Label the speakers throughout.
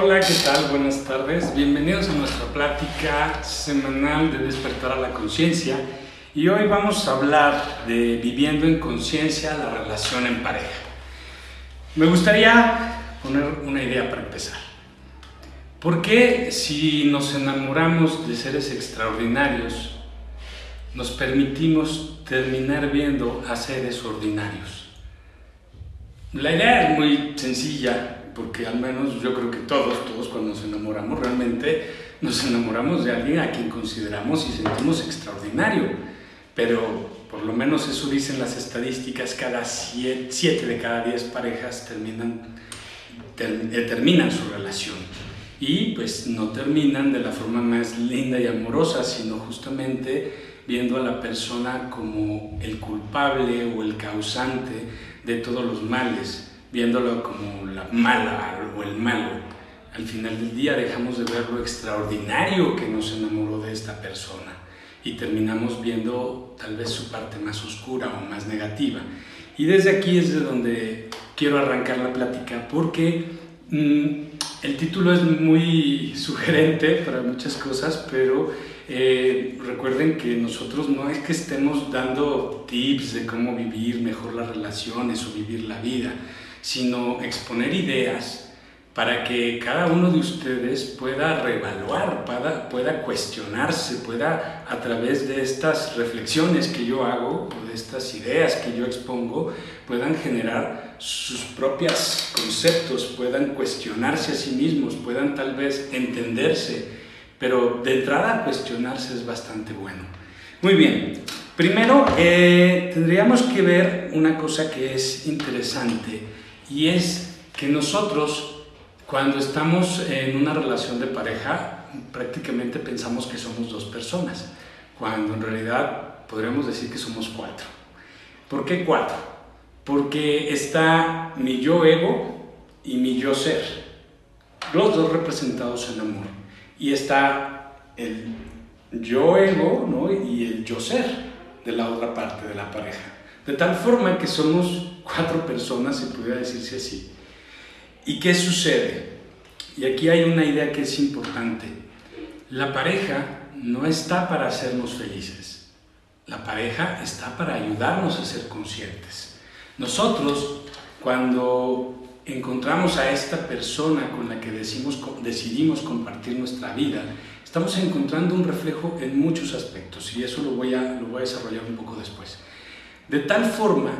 Speaker 1: Hola, ¿qué tal? Buenas tardes. Bienvenidos a nuestra plática semanal de despertar a la conciencia. Y hoy vamos a hablar de viviendo en conciencia la relación en pareja. Me gustaría poner una idea para empezar. ¿Por qué si nos enamoramos de seres extraordinarios, nos permitimos terminar viendo a seres ordinarios? La idea es muy sencilla, porque al menos yo creo que todos, todos cuando nos enamoramos realmente nos enamoramos de alguien a quien consideramos y sentimos extraordinario, pero por lo menos eso dicen las estadísticas, cada siete, de cada diez parejas terminan, eh, terminan su relación. Y pues no terminan de la forma más linda y amorosa, sino justamente viendo a la persona como el culpable o el causante de todos los males, viéndolo como la mala o el malo. Al final del día dejamos de ver lo extraordinario que nos enamoró de esta persona y terminamos viendo tal vez su parte más oscura o más negativa. Y desde aquí es de donde quiero arrancar la plática porque mm, el título es muy sugerente para muchas cosas, pero eh, recuerden que nosotros no es que estemos dando tips de cómo vivir mejor las relaciones o vivir la vida, sino exponer ideas para que cada uno de ustedes pueda reevaluar, pueda, pueda cuestionarse, pueda a través de estas reflexiones que yo hago o de estas ideas que yo expongo, puedan generar sus propios conceptos, puedan cuestionarse a sí mismos, puedan tal vez entenderse pero de entrada cuestionarse es bastante bueno. Muy bien, primero eh, tendríamos que ver una cosa que es interesante y es que nosotros cuando estamos en una relación de pareja prácticamente pensamos que somos dos personas, cuando en realidad podríamos decir que somos cuatro. ¿Por qué cuatro? Porque está mi yo ego y mi yo ser, los dos representados en amor y está el yo ego ¿no? y el yo ser de la otra parte de la pareja. De tal forma que somos cuatro personas, se podría decirse así. ¿Y qué sucede? Y aquí hay una idea que es importante. La pareja no está para hacernos felices. La pareja está para ayudarnos a ser conscientes. Nosotros, cuando encontramos a esta persona con la que decimos, decidimos compartir nuestra vida, estamos encontrando un reflejo en muchos aspectos y eso lo voy, a, lo voy a desarrollar un poco después. De tal forma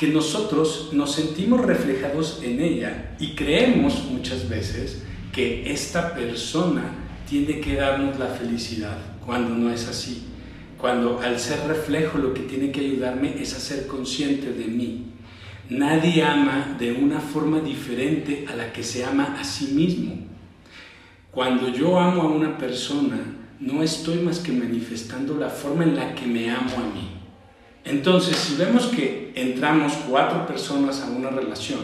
Speaker 1: que nosotros nos sentimos reflejados en ella y creemos muchas veces que esta persona tiene que darnos la felicidad cuando no es así. Cuando al ser reflejo lo que tiene que ayudarme es a ser consciente de mí, Nadie ama de una forma diferente a la que se ama a sí mismo. Cuando yo amo a una persona, no estoy más que manifestando la forma en la que me amo a mí. Entonces, si vemos que entramos cuatro personas a una relación,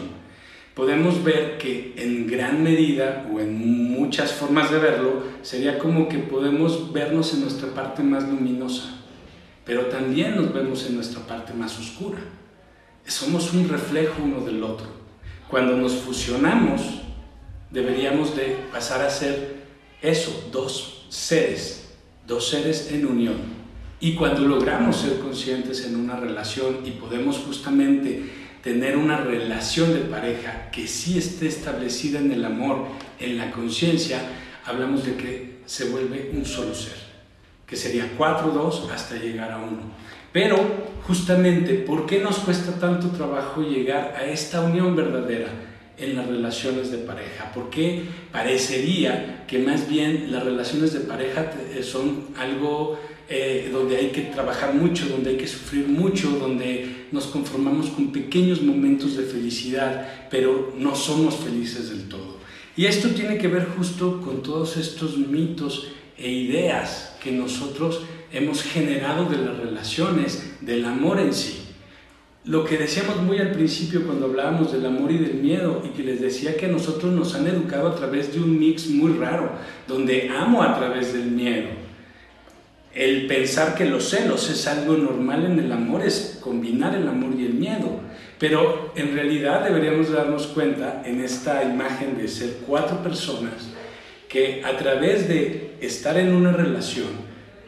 Speaker 1: podemos ver que en gran medida o en muchas formas de verlo, sería como que podemos vernos en nuestra parte más luminosa, pero también nos vemos en nuestra parte más oscura somos un reflejo uno del otro. Cuando nos fusionamos, deberíamos de pasar a ser eso, dos seres, dos seres en unión. Y cuando logramos ser conscientes en una relación y podemos justamente tener una relación de pareja que sí esté establecida en el amor, en la conciencia, hablamos de que se vuelve un solo ser, que sería cuatro, dos, hasta llegar a uno. Pero justamente, ¿por qué nos cuesta tanto trabajo llegar a esta unión verdadera en las relaciones de pareja? Porque parecería que más bien las relaciones de pareja eh, son algo eh, donde hay que trabajar mucho, donde hay que sufrir mucho, donde nos conformamos con pequeños momentos de felicidad, pero no somos felices del todo. Y esto tiene que ver justo con todos estos mitos e ideas que nosotros hemos generado de las relaciones, del amor en sí. Lo que decíamos muy al principio cuando hablábamos del amor y del miedo y que les decía que a nosotros nos han educado a través de un mix muy raro, donde amo a través del miedo. El pensar que los celos es algo normal en el amor es combinar el amor y el miedo. Pero en realidad deberíamos darnos cuenta en esta imagen de ser cuatro personas que a través de estar en una relación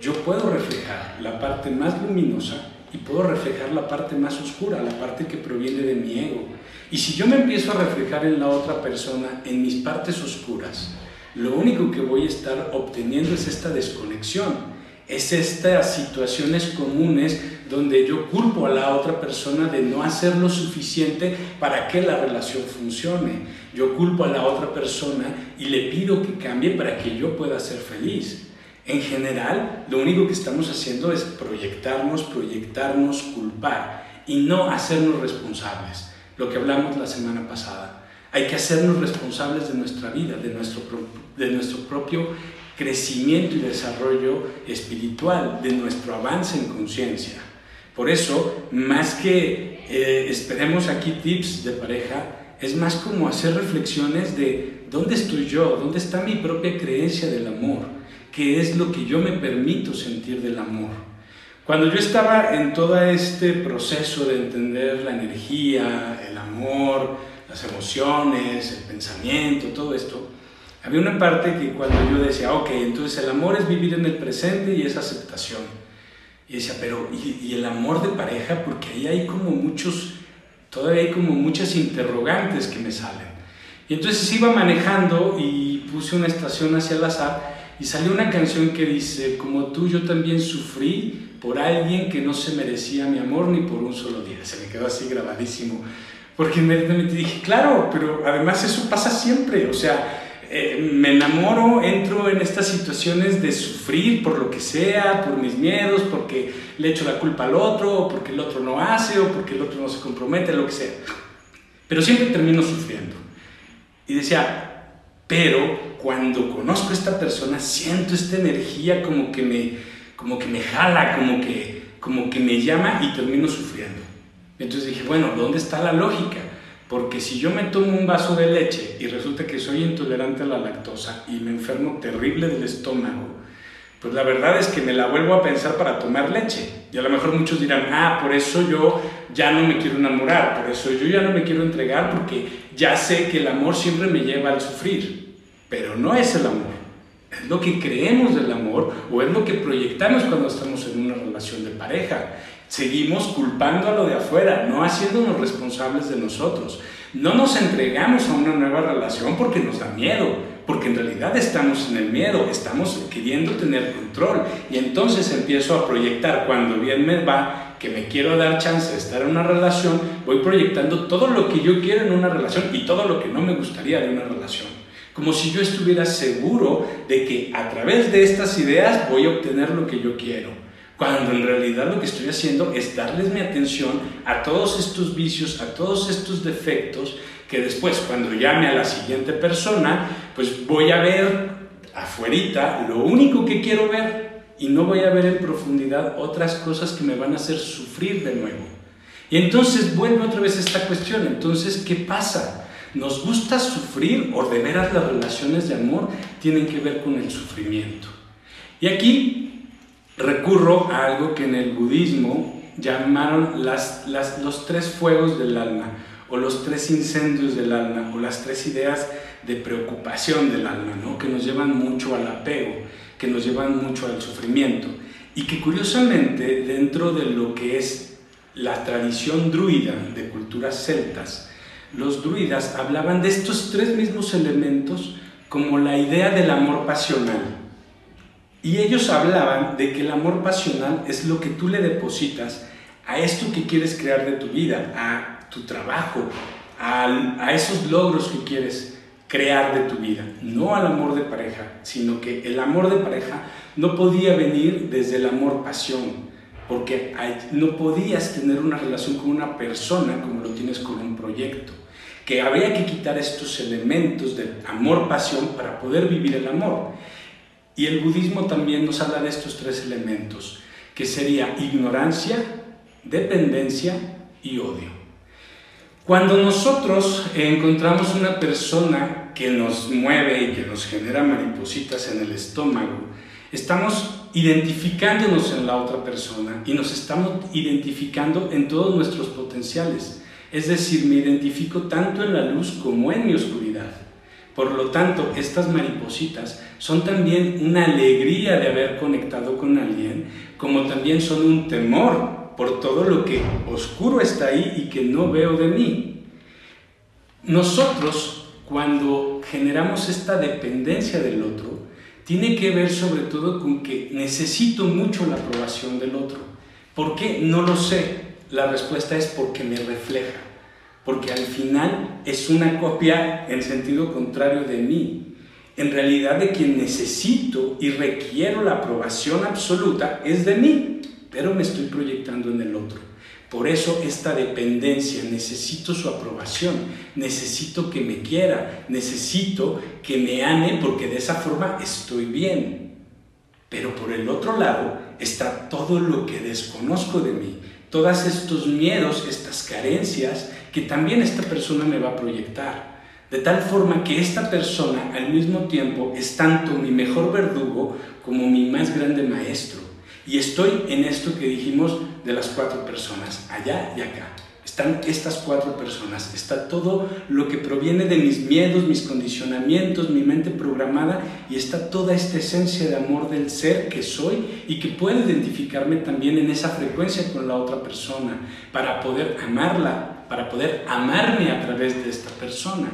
Speaker 1: yo puedo reflejar la parte más luminosa y puedo reflejar la parte más oscura, la parte que proviene de mi ego. Y si yo me empiezo a reflejar en la otra persona, en mis partes oscuras, lo único que voy a estar obteniendo es esta desconexión es estas situaciones comunes donde yo culpo a la otra persona de no hacer lo suficiente para que la relación funcione. Yo culpo a la otra persona y le pido que cambie para que yo pueda ser feliz. En general, lo único que estamos haciendo es proyectarnos, proyectarnos, culpar y no hacernos responsables. Lo que hablamos la semana pasada. Hay que hacernos responsables de nuestra vida, de nuestro, de nuestro propio crecimiento y desarrollo espiritual, de nuestro avance en conciencia. Por eso, más que eh, esperemos aquí tips de pareja, es más como hacer reflexiones de dónde estoy yo, dónde está mi propia creencia del amor, qué es lo que yo me permito sentir del amor. Cuando yo estaba en todo este proceso de entender la energía, el amor, las emociones, el pensamiento, todo esto, había una parte que cuando yo decía, ok, entonces el amor es vivir en el presente y es aceptación. Y decía, pero ¿y, el amor de pareja? Porque ahí hay como muchos, todavía hay como muchas interrogantes que me salen. Y entonces iba manejando y puse una estación hacia el azar y salió una canción que dice, como tú yo también sufrí por alguien que no se merecía mi amor ni por un solo día. Se me quedó así grabadísimo. Porque inmediatamente dije, claro, pero además eso pasa siempre. O sea, eh, me enamoro, entro en estas situaciones de sufrir por lo que sea, por mis miedos, porque le echo la culpa al otro, porque el otro no hace, o porque el otro no se compromete, lo que sea. Pero siempre termino sufriendo. Y decía, pero cuando conozco a esta persona, siento esta energía como que me, como que me jala, como que, como que me llama y termino sufriendo. Entonces dije, bueno, ¿dónde está la lógica? Porque si yo me tomo un vaso de leche y resulta que soy intolerante a la lactosa y me enfermo terrible del estómago, pues la verdad es que me la vuelvo a pensar para tomar leche. Y a lo mejor muchos dirán, ah, por eso yo ya no me quiero enamorar, por eso yo ya no me quiero entregar, porque ya sé que el amor siempre me lleva al sufrir. Pero no es el amor. Es lo que creemos del amor o es lo que proyectamos cuando estamos en una relación de pareja. Seguimos culpando a lo de afuera, no haciéndonos responsables de nosotros. No nos entregamos a una nueva relación porque nos da miedo, porque en realidad estamos en el miedo, estamos queriendo tener control. Y entonces empiezo a proyectar cuando bien me va, que me quiero dar chance de estar en una relación, voy proyectando todo lo que yo quiero en una relación y todo lo que no me gustaría de una relación. Como si yo estuviera seguro de que a través de estas ideas voy a obtener lo que yo quiero cuando en realidad lo que estoy haciendo es darles mi atención a todos estos vicios, a todos estos defectos, que después cuando llame a la siguiente persona, pues voy a ver afuerita lo único que quiero ver y no voy a ver en profundidad otras cosas que me van a hacer sufrir de nuevo. Y entonces vuelve otra vez esta cuestión, entonces, ¿qué pasa? ¿Nos gusta sufrir o de veras las relaciones de amor tienen que ver con el sufrimiento? Y aquí recurro a algo que en el budismo llamaron los tres fuegos del alma, o los tres incendios del alma, o las tres ideas de preocupación del alma, ¿no? que nos llevan mucho al apego, que nos llevan mucho al sufrimiento, y que curiosamente dentro de lo que es la tradición druida de culturas celtas, los druidas hablaban de estos tres mismos elementos como la idea del amor pasional, y ellos hablaban de que el amor pasional es lo que tú le depositas a esto que quieres crear de tu vida, a tu trabajo, a, esos logros que quieres crear de tu vida, no al amor de pareja, sino que el amor de pareja no podía venir desde el amor pasión, porque no podías tener una relación con una persona como lo tienes con un proyecto, que había que quitar estos elementos de amor pasión para poder vivir el amor. Y el budismo también nos habla de estos tres elementos, que sería ignorancia, dependencia y odio. Cuando nosotros encontramos una persona que nos mueve y que nos genera maripositas en el estómago, estamos identificándonos en la otra persona y nos estamos identificando en todos nuestros potenciales. Es decir, me identifico tanto en la luz como en mi oscuridad. Por lo tanto, estas maripositas son también una alegría de haber conectado con alguien, como también son un temor por todo lo que oscuro está ahí y que no veo de mí. Nosotros, cuando generamos esta dependencia del otro, tiene que ver sobre todo con que necesito mucho la aprobación del otro. ¿Por qué? No lo sé. La respuesta es porque me refleja porque al final es una copia en sentido contrario de mí. En realidad de quien necesito y requiero la aprobación absoluta es de mí, pero me estoy proyectando en el otro. Por eso esta dependencia, necesito su aprobación, necesito que me quiera, necesito que me ame porque de esa forma estoy bien. Pero por el otro lado está todo lo que desconozco de mí, todos estos miedos, estas carencias que también esta persona me va a proyectar. De tal forma que esta persona al mismo tiempo es tanto mi mejor verdugo como mi más grande maestro. Y estoy en esto que dijimos de las cuatro personas, allá y acá. Están estas cuatro personas, está todo lo que proviene de mis miedos, mis condicionamientos, mi mente programada y está toda esta esencia de amor del ser que soy y que puedo identificarme también en esa frecuencia con la otra persona para poder amarla para poder amarme a través de esta persona.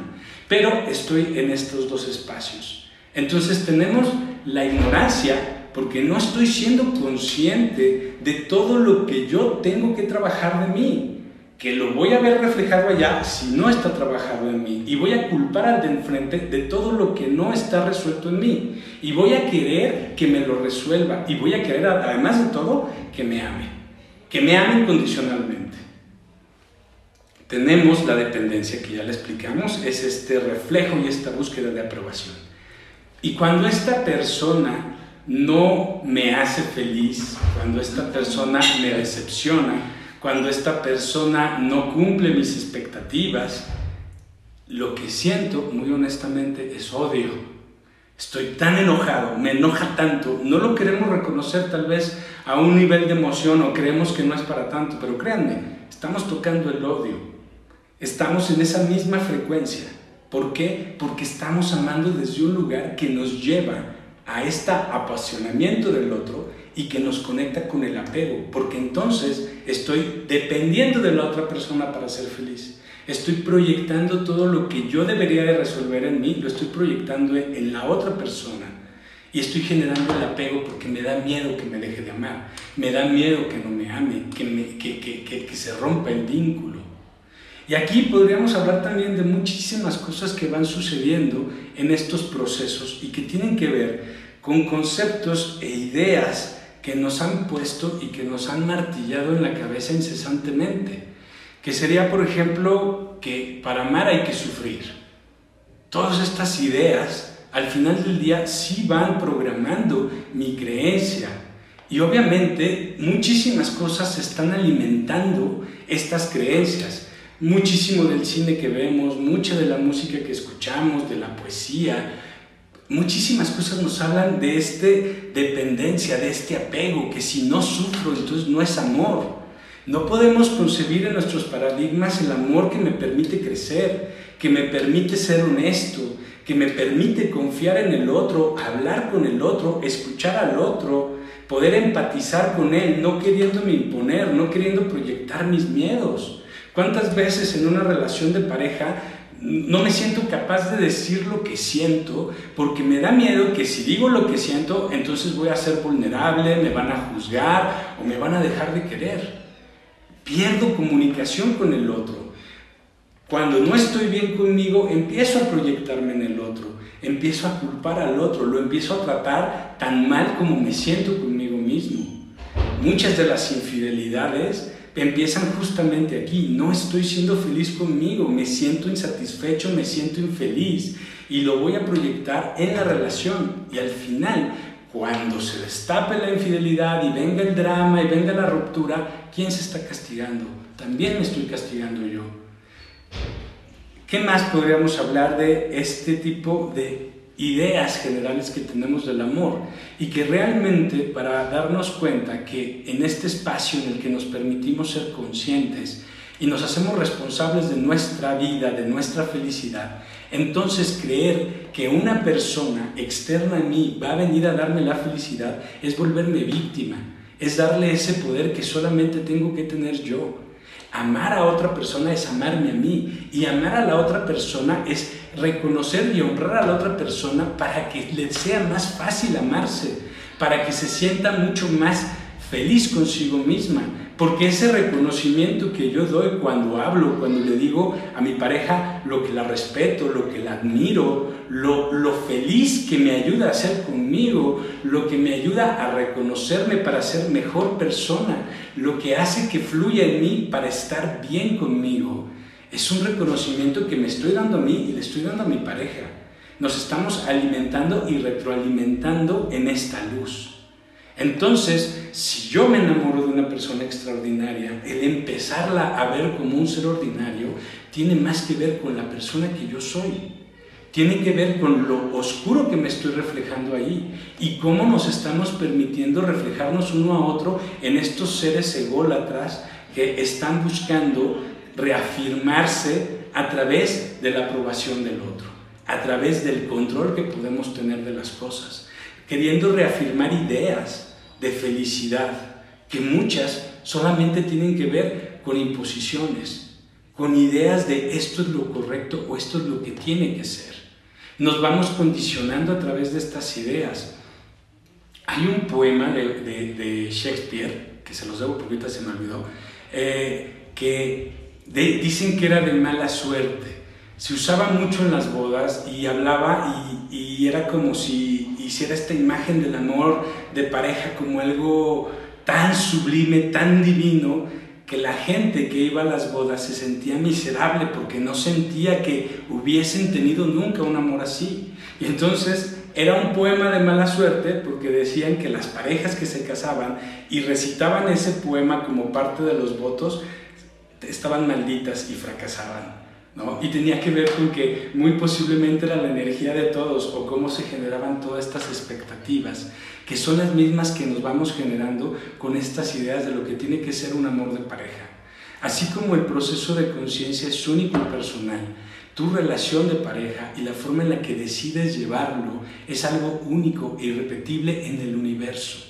Speaker 1: Pero estoy en estos dos espacios. Entonces tenemos la ignorancia porque no estoy siendo consciente de todo lo que yo tengo que trabajar de mí, que lo voy a ver reflejado allá si no está trabajado en mí. Y voy a culpar al de enfrente de todo lo que no está resuelto en mí. Y voy a querer que me lo resuelva. Y voy a querer, además de todo, que me ame. Que me ame incondicionalmente tenemos la dependencia que ya le explicamos, es este reflejo y esta búsqueda de aprobación. Y cuando esta persona no me hace feliz, cuando esta persona me decepciona, cuando esta persona no cumple mis expectativas, lo que siento, muy honestamente, es odio. Estoy tan enojado, me enoja tanto, no lo queremos reconocer tal vez a un nivel de emoción o creemos que no es para tanto, pero créanme, estamos tocando el odio. Estamos en esa misma frecuencia. ¿Por qué? Porque estamos amando desde un lugar que nos lleva a este apasionamiento del otro y que nos conecta con el apego, porque entonces estoy dependiendo de la otra persona para ser feliz. Estoy proyectando todo lo que yo debería de resolver en mí, lo estoy proyectando en la otra persona. Y estoy generando el apego porque me da miedo que me deje de amar, me da miedo que no me ame, que, que, que se rompa el vínculo. Y aquí podríamos hablar también de muchísimas cosas que van sucediendo en estos procesos y que tienen que ver con conceptos e ideas que nos han puesto y que nos han martillado en la cabeza incesantemente. Que sería, por ejemplo, que para amar hay que sufrir. Todas estas ideas, al final del día, sí van programando mi creencia. Y obviamente muchísimas cosas están alimentando estas creencias muchísimo del cine que vemos, mucha de la música que escuchamos, de la poesía, muchísimas cosas nos hablan de esta dependencia, de este apego, que si no sufro, entonces no es amor. No podemos concebir en nuestros paradigmas el amor que me permite crecer, que me permite ser honesto, que me permite confiar en el otro, hablar con el otro, escuchar al otro, poder empatizar con él, no queriéndome imponer, no queriendo proyectar mis miedos. ¿Cuántas veces en una relación de pareja no me siento capaz de decir lo que siento porque me da miedo que si digo lo que siento, entonces voy a ser vulnerable, me van a juzgar o me van a dejar de querer? Pierdo comunicación con el otro. Cuando no estoy bien conmigo, empiezo a proyectarme en el otro, empiezo a culpar al otro, lo empiezo a tratar tan mal como me siento conmigo mismo. Muchas de las infidelidades empiezan justamente aquí. No estoy siendo feliz conmigo, me siento insatisfecho, me siento infeliz y lo voy a proyectar en la relación. Y al final, cuando se destape la infidelidad y venga el drama y venga la ruptura, ¿quién se está castigando? También me estoy castigando yo. ¿Qué más podríamos hablar de este tipo de ideas generales que tenemos del amor y que realmente para darnos cuenta que en este espacio en el que nos permitimos ser conscientes y nos hacemos responsables de nuestra vida, de nuestra felicidad, entonces creer que una persona externa a mí va a venir a darme la felicidad es volverme víctima, es darle ese poder que solamente tengo que tener yo. Amar a otra persona es amarme a mí y amar a la otra persona es reconocer y honrar a la otra persona para que le sea más fácil amarse, para que se sienta mucho más feliz consigo misma, porque ese reconocimiento que yo doy cuando hablo, cuando le digo a mi pareja lo que la respeto, lo que la admiro, lo, lo feliz que me ayuda a ser conmigo, lo que me ayuda a reconocerme para ser mejor persona, lo que hace que fluya en mí para estar bien conmigo, es un reconocimiento que me estoy dando a mí y le estoy dando a mi pareja. Nos estamos alimentando y retroalimentando en esta luz. Entonces, si yo me enamoro de una persona extraordinaria, el empezarla a ver como un ser ordinario tiene más que ver con la persona que yo soy. Tiene que ver con lo oscuro que me estoy reflejando ahí y cómo nos estamos permitiendo reflejarnos uno a otro en estos seres ególatras que están buscando reafirmarse a través de la aprobación del otro, a través del control que podemos tener de las cosas, queriendo reafirmar ideas, de felicidad, que muchas solamente tienen que ver con imposiciones, con ideas de esto es lo correcto o esto es lo que tiene que ser. Nos vamos condicionando a través de estas ideas. Hay un poema de, Shakespeare, que se los debo porque ahorita se me olvidó, eh, que dicen que era de mala suerte. Se usaba mucho en las bodas y hablaba y era como si hiciera esta imagen del amor de pareja como algo tan sublime, tan divino, que la gente que iba a las bodas se sentía miserable porque no sentía que hubiesen tenido nunca un amor así. Y entonces era un poema de mala suerte porque decían que las parejas que se casaban y recitaban ese poema como parte de los votos estaban malditas y fracasaban. Y tenía que ver con que muy posiblemente era la energía de todos o cómo se generaban todas estas expectativas, que son las mismas que nos vamos generando con estas ideas de lo que tiene que ser un amor de pareja. Así como el proceso de conciencia es único y personal, tu relación de pareja y la forma en la que decides llevarlo es algo único e irrepetible en el universo.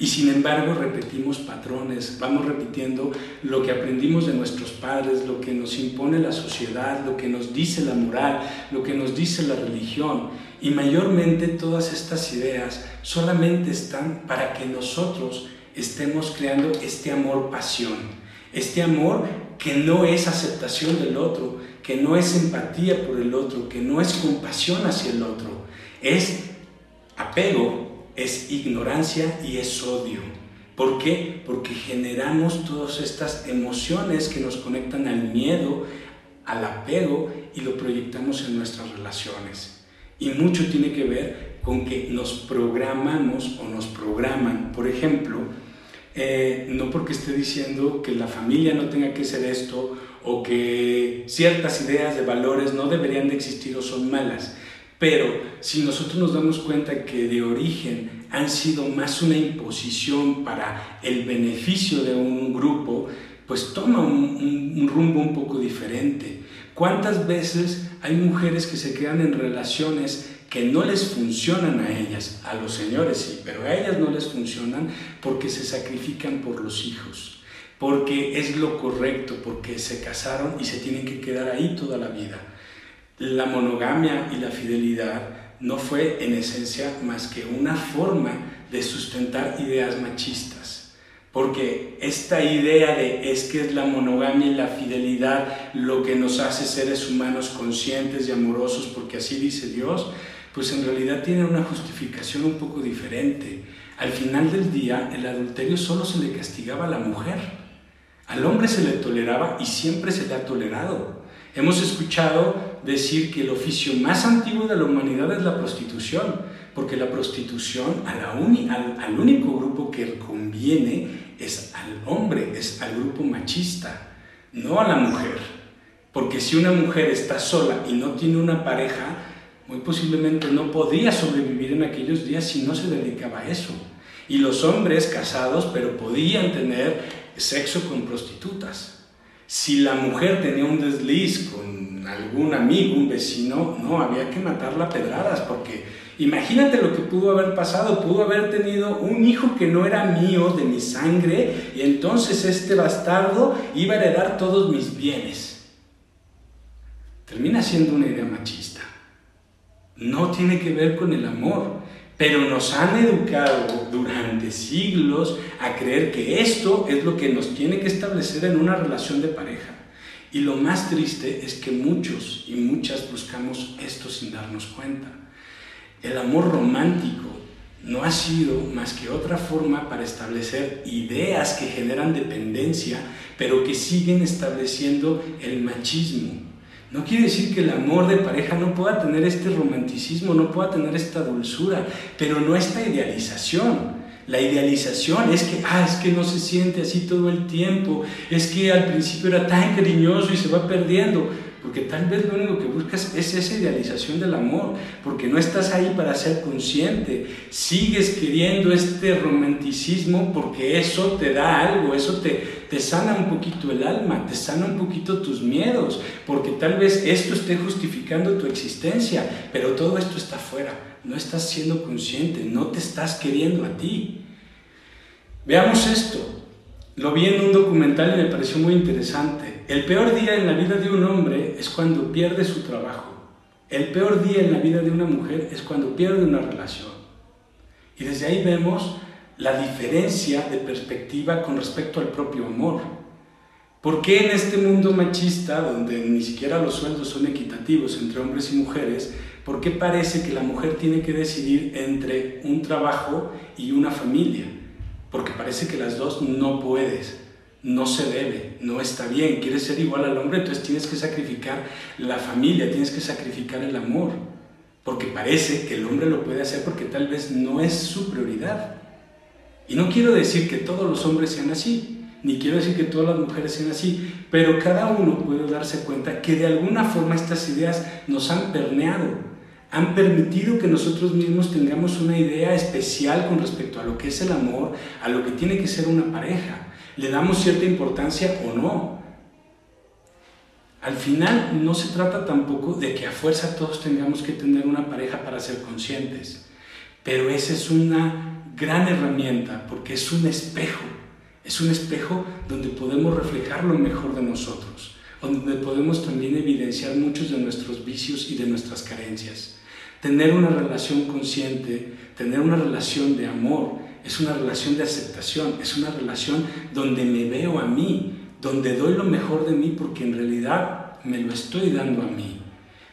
Speaker 1: Y sin embargo repetimos patrones, vamos repitiendo lo que aprendimos de nuestros padres, lo que nos impone la sociedad, lo que nos dice la moral, lo que nos dice la religión. Y mayormente todas estas ideas solamente están para que nosotros estemos creando este amor-pasión, este amor que no es aceptación del otro, que no es empatía por el otro, que no es compasión hacia el otro, es apego es ignorancia y es odio. ¿Por qué? Porque generamos todas estas emociones que nos conectan al miedo, al apego y lo proyectamos en nuestras relaciones. Y mucho tiene que ver con que nos programamos o nos programan. Por ejemplo, eh, no porque esté diciendo que la familia no tenga que ser esto o que ciertas ideas de valores no deberían de existir o son malas, pero si nosotros nos damos cuenta que de origen han sido más una imposición para el beneficio de un grupo, pues toma un, rumbo un poco diferente. ¿Cuántas veces hay mujeres que se quedan en relaciones que no les funcionan a ellas, a los señores sí, pero a ellas no les funcionan porque se sacrifican por los hijos, porque es lo correcto, porque se casaron y se tienen que quedar ahí toda la vida la monogamia y la fidelidad no fue en esencia más que una forma de sustentar ideas machistas. Porque esta idea de es que es la monogamia y la fidelidad lo que nos hace seres humanos conscientes y amorosos, porque así dice Dios, pues en realidad tiene una justificación un poco diferente. Al final del día, el adulterio solo se le castigaba a la mujer. Al hombre se le toleraba y siempre se le ha tolerado. Hemos escuchado decir que el oficio más antiguo de la humanidad es la prostitución, porque la prostitución al, al único grupo que conviene es al hombre, es al grupo machista, no a la mujer. Porque si una mujer está sola y no tiene una pareja, muy posiblemente no podía sobrevivir en aquellos días si no se dedicaba a eso. Y los hombres casados, pero podían tener sexo con prostitutas. Si la mujer tenía un desliz con algún amigo, un vecino, no, había que matarla a pedradas, porque imagínate lo que pudo haber pasado, pudo haber tenido un hijo que no era mío, de mi sangre, y entonces este bastardo iba a heredar todos mis bienes. Termina siendo una idea machista. No tiene que ver con el amor, pero nos han educado durante siglos a creer que esto es lo que nos tiene que establecer en una relación de pareja. Y lo más triste es que muchos y muchas buscamos esto sin darnos cuenta. El amor romántico no ha sido más que otra forma para establecer ideas que generan dependencia, pero que siguen estableciendo el machismo no quiere decir que el amor de pareja no pueda tener este romanticismo, no pueda tener esta dulzura, pero no esta idealización. La idealización es que, ah, es que no se siente así todo el tiempo, es que al principio era tan cariñoso y se va perdiendo, porque tal vez lo único que buscas es esa idealización del amor, porque no estás ahí para ser consciente, sigues queriendo este romanticismo porque eso te da algo, eso te, te sana un poquito el alma, te sana un poquito tus miedos, porque tal vez esto esté justificando tu existencia, pero todo esto está fuera, no estás siendo consciente, no te estás queriendo a ti. Veamos esto, lo vi en un documental y me pareció muy interesante. El peor día en la vida de un hombre es cuando pierde su trabajo. El peor día en la vida de una mujer es cuando pierde una relación. Y desde ahí vemos la diferencia de perspectiva con respecto al propio amor. ¿Por qué en este mundo machista, donde ni siquiera los sueldos son equitativos entre hombres y mujeres, por qué parece que la mujer tiene que decidir entre un trabajo y una familia? Porque parece que las dos no puedes, no se debe, no está bien, quieres ser igual al hombre, entonces tienes que sacrificar la familia, tienes que sacrificar el amor, porque parece que el hombre lo puede hacer porque tal vez no es su prioridad. Y no quiero decir que todos los hombres sean así, ni quiero decir que todas las mujeres sean así, pero cada uno puede darse cuenta que de alguna forma estas ideas nos han permeado, han permitido que nosotros mismos tengamos una idea especial con respecto a lo que es el amor, a lo que tiene que ser una pareja. Le damos cierta importancia o no. Al final no se trata tampoco de que a fuerza todos tengamos que tener una pareja para ser conscientes, pero esa es una gran herramienta porque es un espejo, es un espejo donde podemos reflejar lo mejor de nosotros, donde podemos también evidenciar muchos de nuestros vicios y de nuestras carencias. Tener una relación consciente, tener una relación de amor, es una relación de aceptación, es una relación donde me veo a mí, donde doy lo mejor de mí porque en realidad me lo estoy dando a mí,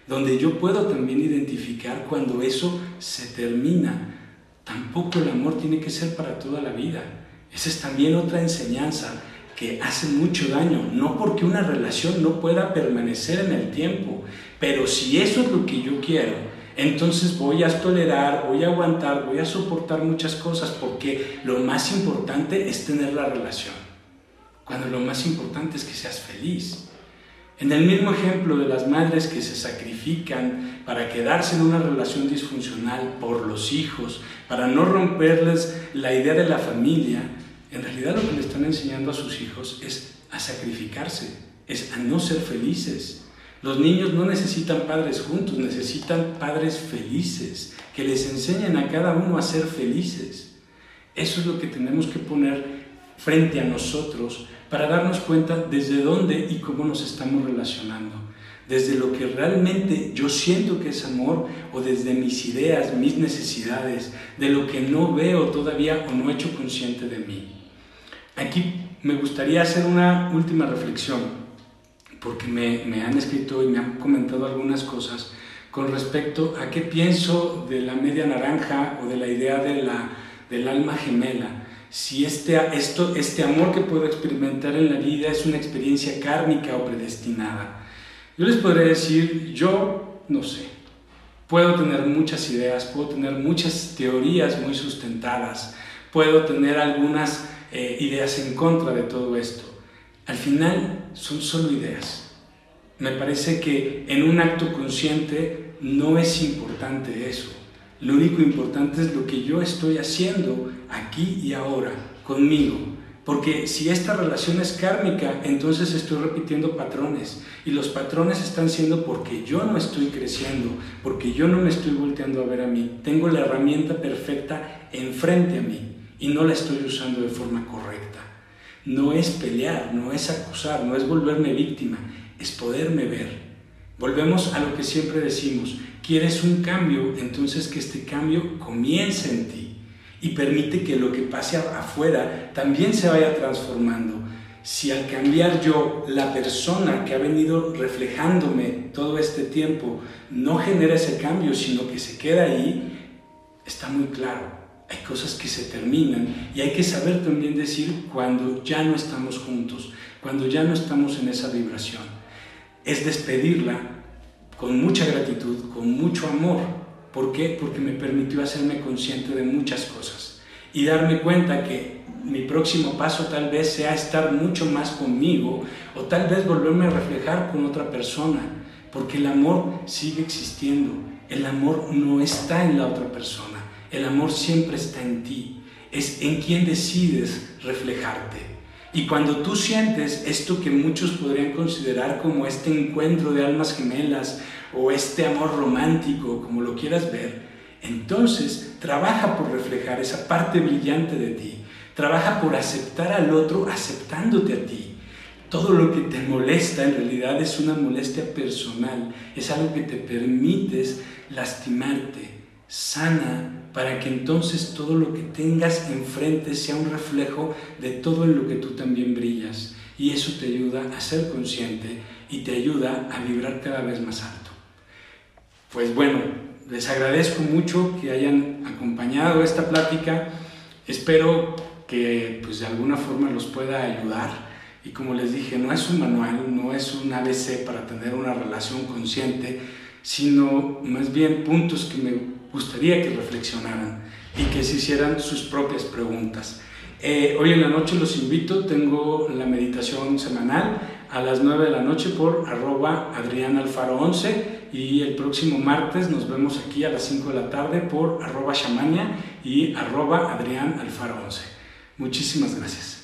Speaker 1: donde yo puedo también identificar cuando eso se termina, Tampoco el amor tiene que ser para toda la vida. Esa es también otra enseñanza que hace mucho daño, no porque una relación no pueda permanecer en el tiempo, pero si eso es lo que yo quiero, entonces voy a tolerar, voy a aguantar, voy a soportar muchas cosas, porque lo más importante es tener la relación, cuando lo más importante es que seas feliz. En el mismo ejemplo de las madres que se sacrifican para quedarse en una relación disfuncional por los hijos, para no romperles la idea de la familia, en realidad lo que le están enseñando a sus hijos es a sacrificarse, es a no ser felices. Los niños no necesitan padres juntos, necesitan padres felices, que les enseñen a cada uno a ser felices. Eso es lo que tenemos que poner frente a nosotros para darnos cuenta desde dónde y cómo nos estamos relacionando, desde lo que realmente yo siento que es amor o desde mis ideas, mis necesidades, de lo que no veo todavía o no he hecho consciente de mí. Aquí me gustaría hacer una última reflexión, porque me, me han escrito y me han comentado algunas cosas con respecto a qué pienso de la media naranja o de la idea de la, del alma gemela si este, esto, este amor que puedo experimentar en la vida es una experiencia kármica o predestinada. Yo les podría decir, yo no sé, puedo tener muchas ideas, puedo tener muchas teorías muy sustentadas, puedo tener algunas eh, ideas en contra de todo esto. Al final son solo ideas. Me parece que en un acto consciente no es importante eso. Lo único importante es lo que yo estoy haciendo aquí y ahora, conmigo, Porque si esta relación es kármica, entonces estoy repitiendo patrones. Y los patrones están siendo porque yo no estoy creciendo, porque yo no me estoy volteando a ver a mí. Tengo la herramienta perfecta enfrente a mí y no la estoy usando de forma correcta. No es pelear, no es acusar, no es volverme víctima, es poderme ver. Volvemos a lo que siempre decimos, quieres un cambio, entonces que este cambio comience en ti y permite que lo que pase afuera también se vaya transformando. Si al cambiar yo, la persona que ha venido reflejándome todo este tiempo no genera ese cambio, sino que se queda ahí, está muy claro. Hay cosas que se terminan y hay que saber también decir cuando ya no estamos juntos, cuando ya no estamos en esa vibración. Es despedirla con mucha gratitud, con mucho amor, ¿Por qué? Porque me permitió hacerme consciente de muchas cosas y darme cuenta que mi próximo paso tal vez sea estar mucho más conmigo o tal vez volverme a reflejar con otra persona, porque el amor sigue existiendo, el amor no está en la otra persona, el amor siempre está en ti, es en quien decides reflejarte. Y cuando tú sientes esto que muchos podrían considerar como este encuentro de almas gemelas o este amor romántico, como lo quieras ver, entonces trabaja por reflejar esa parte brillante de ti. Trabaja por aceptar al otro aceptándote a ti. Todo lo que te molesta en realidad es una molestia personal, es algo que te permites lastimarte. Sana para que entonces todo lo que tengas enfrente sea un reflejo de todo en lo que tú también brillas. Y eso te ayuda a ser consciente y te ayuda a vibrar cada vez más alto. Pues bueno, les agradezco mucho que hayan acompañado esta plática. Espero que pues de alguna forma los pueda ayudar. Y como les dije, no es un manual, no es un ABC para tener una relación consciente, sino más bien puntos que me gustaría que reflexionaran y que se hicieran sus propias preguntas. Eh, hoy en la noche los invito, tengo la meditación semanal a las 9 de la noche por arroba Adrián Alfaro 11 y el próximo martes nos vemos aquí a las 5 de la tarde por arroba Shamania y arroba Adrián Alfaro 11. Muchísimas gracias.